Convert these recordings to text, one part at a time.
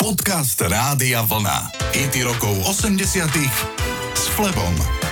Podcast Rádia Vlna. Hity rokov 80 s Flebom.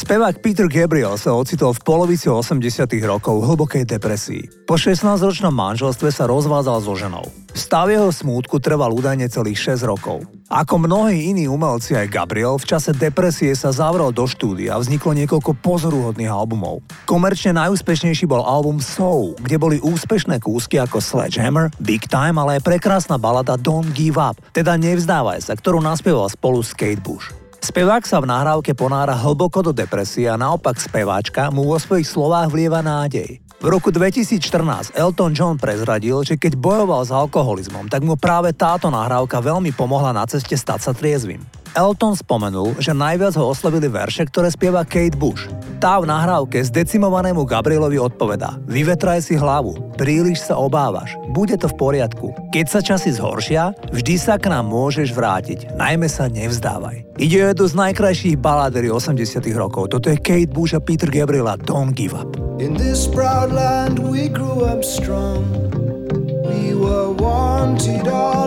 Spevák Peter Gabriel sa ocitol v polovici 80 rokov v hlbokej depresii. Po 16-ročnom manželstve sa rozvádzal so ženou. Stav jeho smútku trval údajne celých 6 rokov. Ako mnohí iní umelci aj Gabriel, v čase depresie sa zavrel do štúdia a vzniklo niekoľko pozoruhodných albumov. Komerčne najúspešnejší bol album Soul, kde boli úspešné kúsky ako Sledgehammer, Big Time, ale aj prekrásna balada Don't Give Up, teda Nevzdávaj sa, ktorú naspieval spolu s Kate Bush. Spevák sa v nahrávke ponára hlboko do depresie a naopak speváčka mu vo svojich slovách vlieva nádej. V roku 2014 Elton John prezradil, že keď bojoval s alkoholizmom, tak mu práve táto nahrávka veľmi pomohla na ceste stať sa triezvym. Elton spomenul, že najviac ho oslovili verše, ktoré spieva Kate Bush. Tá v nahrávke zdecimovanému Gabrielovi odpovedá Vyvetraj si hlavu, príliš sa obávaš, bude to v poriadku. Keď sa časy zhoršia, vždy sa k nám môžeš vrátiť, najmä sa nevzdávaj. Ide o jednu z najkrajších baládery 80 rokov, toto je Kate Bush a Peter Gabriela Don't Give Up. In this proud land we grew up strong We were wanted all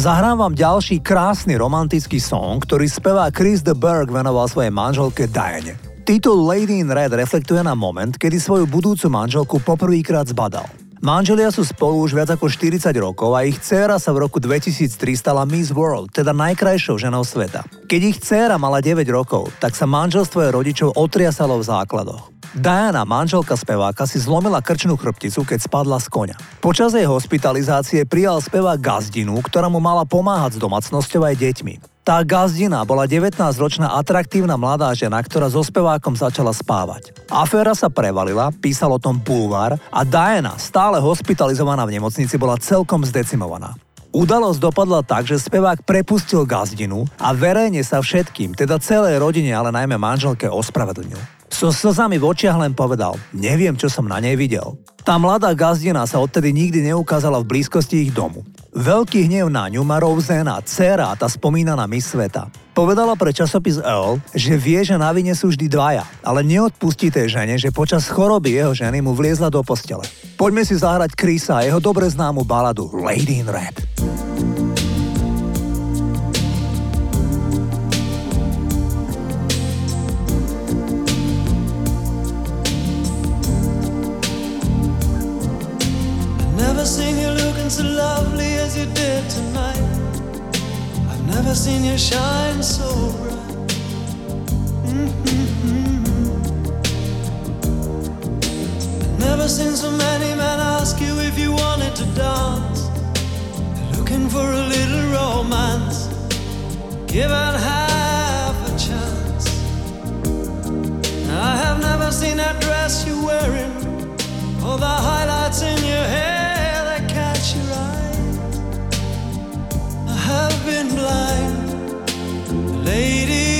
Zahrám vám ďalší krásny romantický song, ktorý spevá Chris de Berg venoval svojej manželke Diane. Titul Lady in Red reflektuje na moment, kedy svoju budúcu manželku poprvýkrát zbadal. Manželia sú spolu už viac ako 40 rokov a ich dcéra sa v roku 2003 stala Miss World, teda najkrajšou ženou sveta. Keď ich dcéra mala 9 rokov, tak sa manželstvo jej rodičov otriasalo v základoch. Diana, manželka speváka, si zlomila krčnú chrbticu, keď spadla z konia. Počas jej hospitalizácie prijal spevák gazdinu, ktorá mu mala pomáhať s domácnosťou aj deťmi. Tá gazdina bola 19-ročná atraktívna mladá žena, ktorá so spevákom začala spávať. Aféra sa prevalila, písal o tom Bulvár a Diana, stále hospitalizovaná v nemocnici, bola celkom zdecimovaná. Udalosť dopadla tak, že spevák prepustil gazdinu a verejne sa všetkým, teda celej rodine, ale najmä manželke ospravedlnil. So slzami v očiach len povedal, neviem, čo som na nej videl. Tá mladá gazdina sa odtedy nikdy neukázala v blízkosti ich domu. Veľký hnev na ňu má Roseanne, dcera tá spomínaná Miss Sveta. Povedala pre časopis Earl, že vie, že na vine sú vždy dvaja, ale neodpustí tej žene, že počas choroby jeho ženy mu vliezla do postele. Poďme si zahrať Krisa a jeho dobre známu baladu Lady in Red. Seen you shine so bright. Mm-hmm. Never seen so many men ask you if you wanted to dance. Looking for a little romance. Given half a chance. I have never seen that dress you're wearing or the highlights in your hair. have been blind, lady.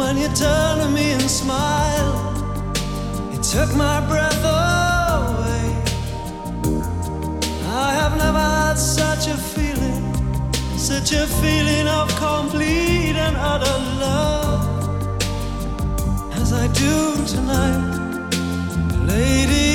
when you turned to me and smiled, it took my breath away. I have never had such a feeling, such a feeling of complete and utter love as I do tonight, Lady.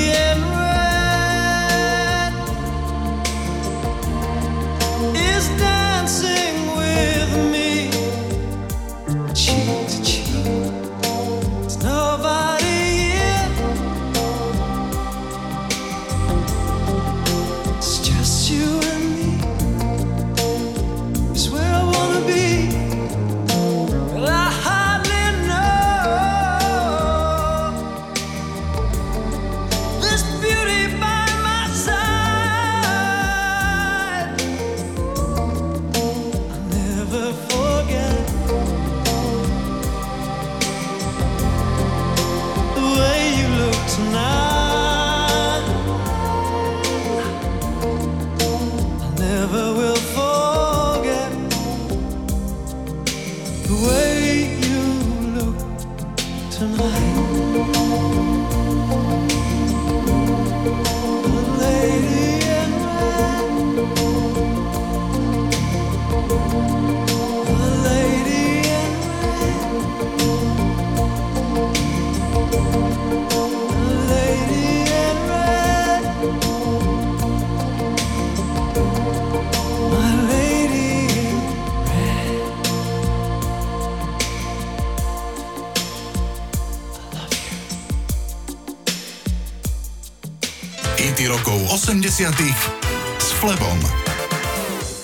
S Flebom.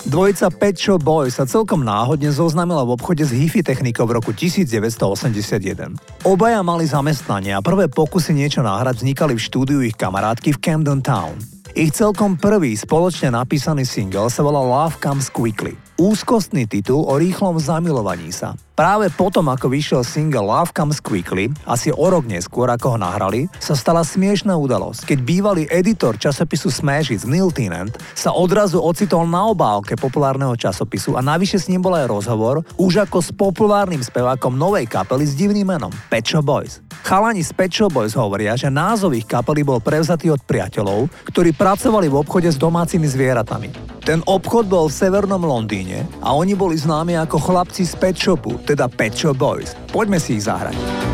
Dvojica Pet Shop Boy sa celkom náhodne zoznamila v obchode s hifi technikou v roku 1981. Obaja mali zamestnanie a prvé pokusy niečo náhrať vznikali v štúdiu ich kamarátky v Camden Town. Ich celkom prvý spoločne napísaný single sa volal Love Comes Quickly. Úzkostný titul o rýchlom zamilovaní sa. Práve potom, ako vyšiel single Love Comes Quickly, asi o rok neskôr, ako ho nahrali, sa stala smiešná udalosť, keď bývalý editor časopisu Smash It, Neil Tennant sa odrazu ocitol na obálke populárneho časopisu a navyše s ním bol aj rozhovor už ako s populárnym spevákom novej kapely s divným menom Pet Shop Boys. Chalani z Pet Shop Boys hovoria, že názov ich kapely bol prevzatý od priateľov, ktorí pracovali v obchode s domácimi zvieratami. Ten obchod bol v severnom Londýne a oni boli známi ako chlapci z Pet Shopu, teda Pet Shop Boys. Poďme si ich zahrať.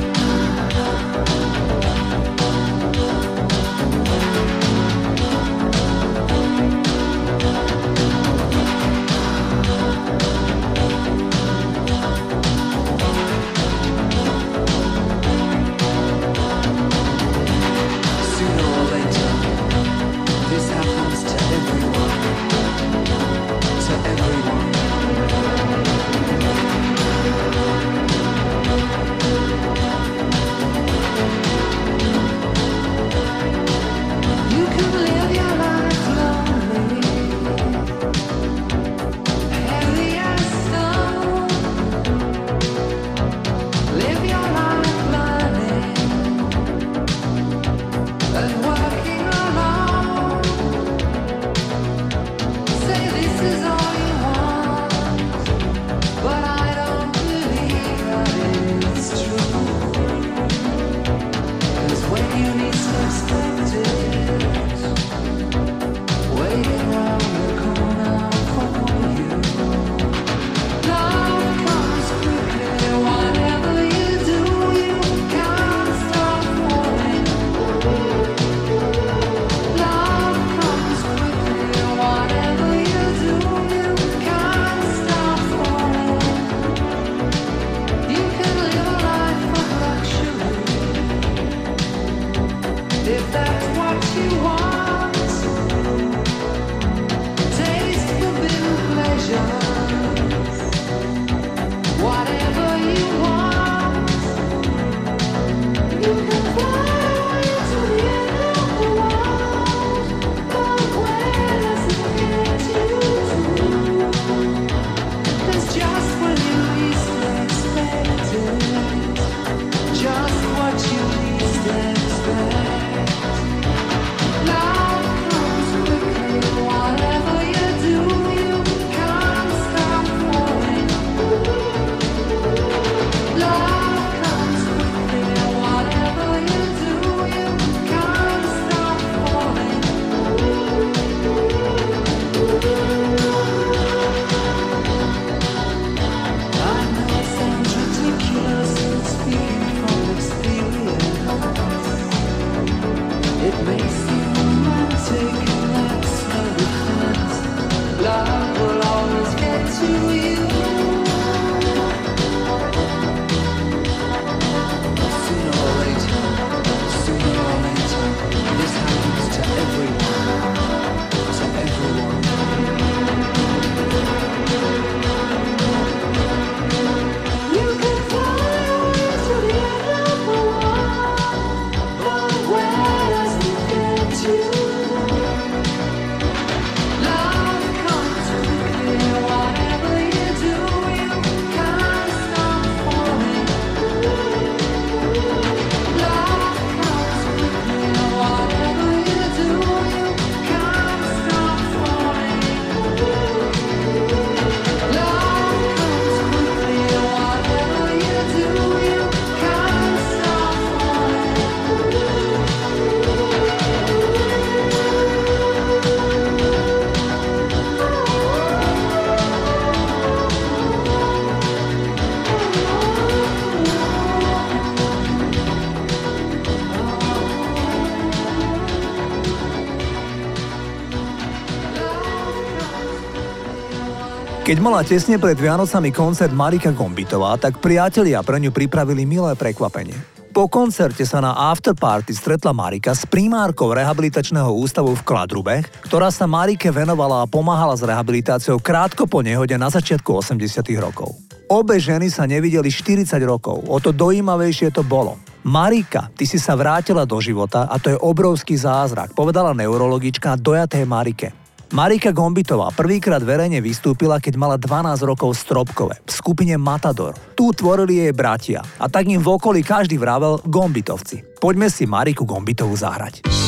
Whatever you want. Keď mala tesne pred Vianocami koncert Marika Gombitová, tak priatelia pre ňu pripravili milé prekvapenie. Po koncerte sa na afterparty stretla Marika s primárkou rehabilitačného ústavu v Kladrubech, ktorá sa Marike venovala a pomáhala s rehabilitáciou krátko po nehode na začiatku 80 rokov. Obe ženy sa nevideli 40 rokov, o to dojímavejšie to bolo. Marika, ty si sa vrátila do života a to je obrovský zázrak, povedala neurologička dojatej Marike. Marika Gombitová prvýkrát verejne vystúpila, keď mala 12 rokov v Stropkove, v skupine Matador. Tu tvorili jej bratia a tak im v okolí každý vravel Gombitovci. Poďme si Mariku Gombitovú zahrať.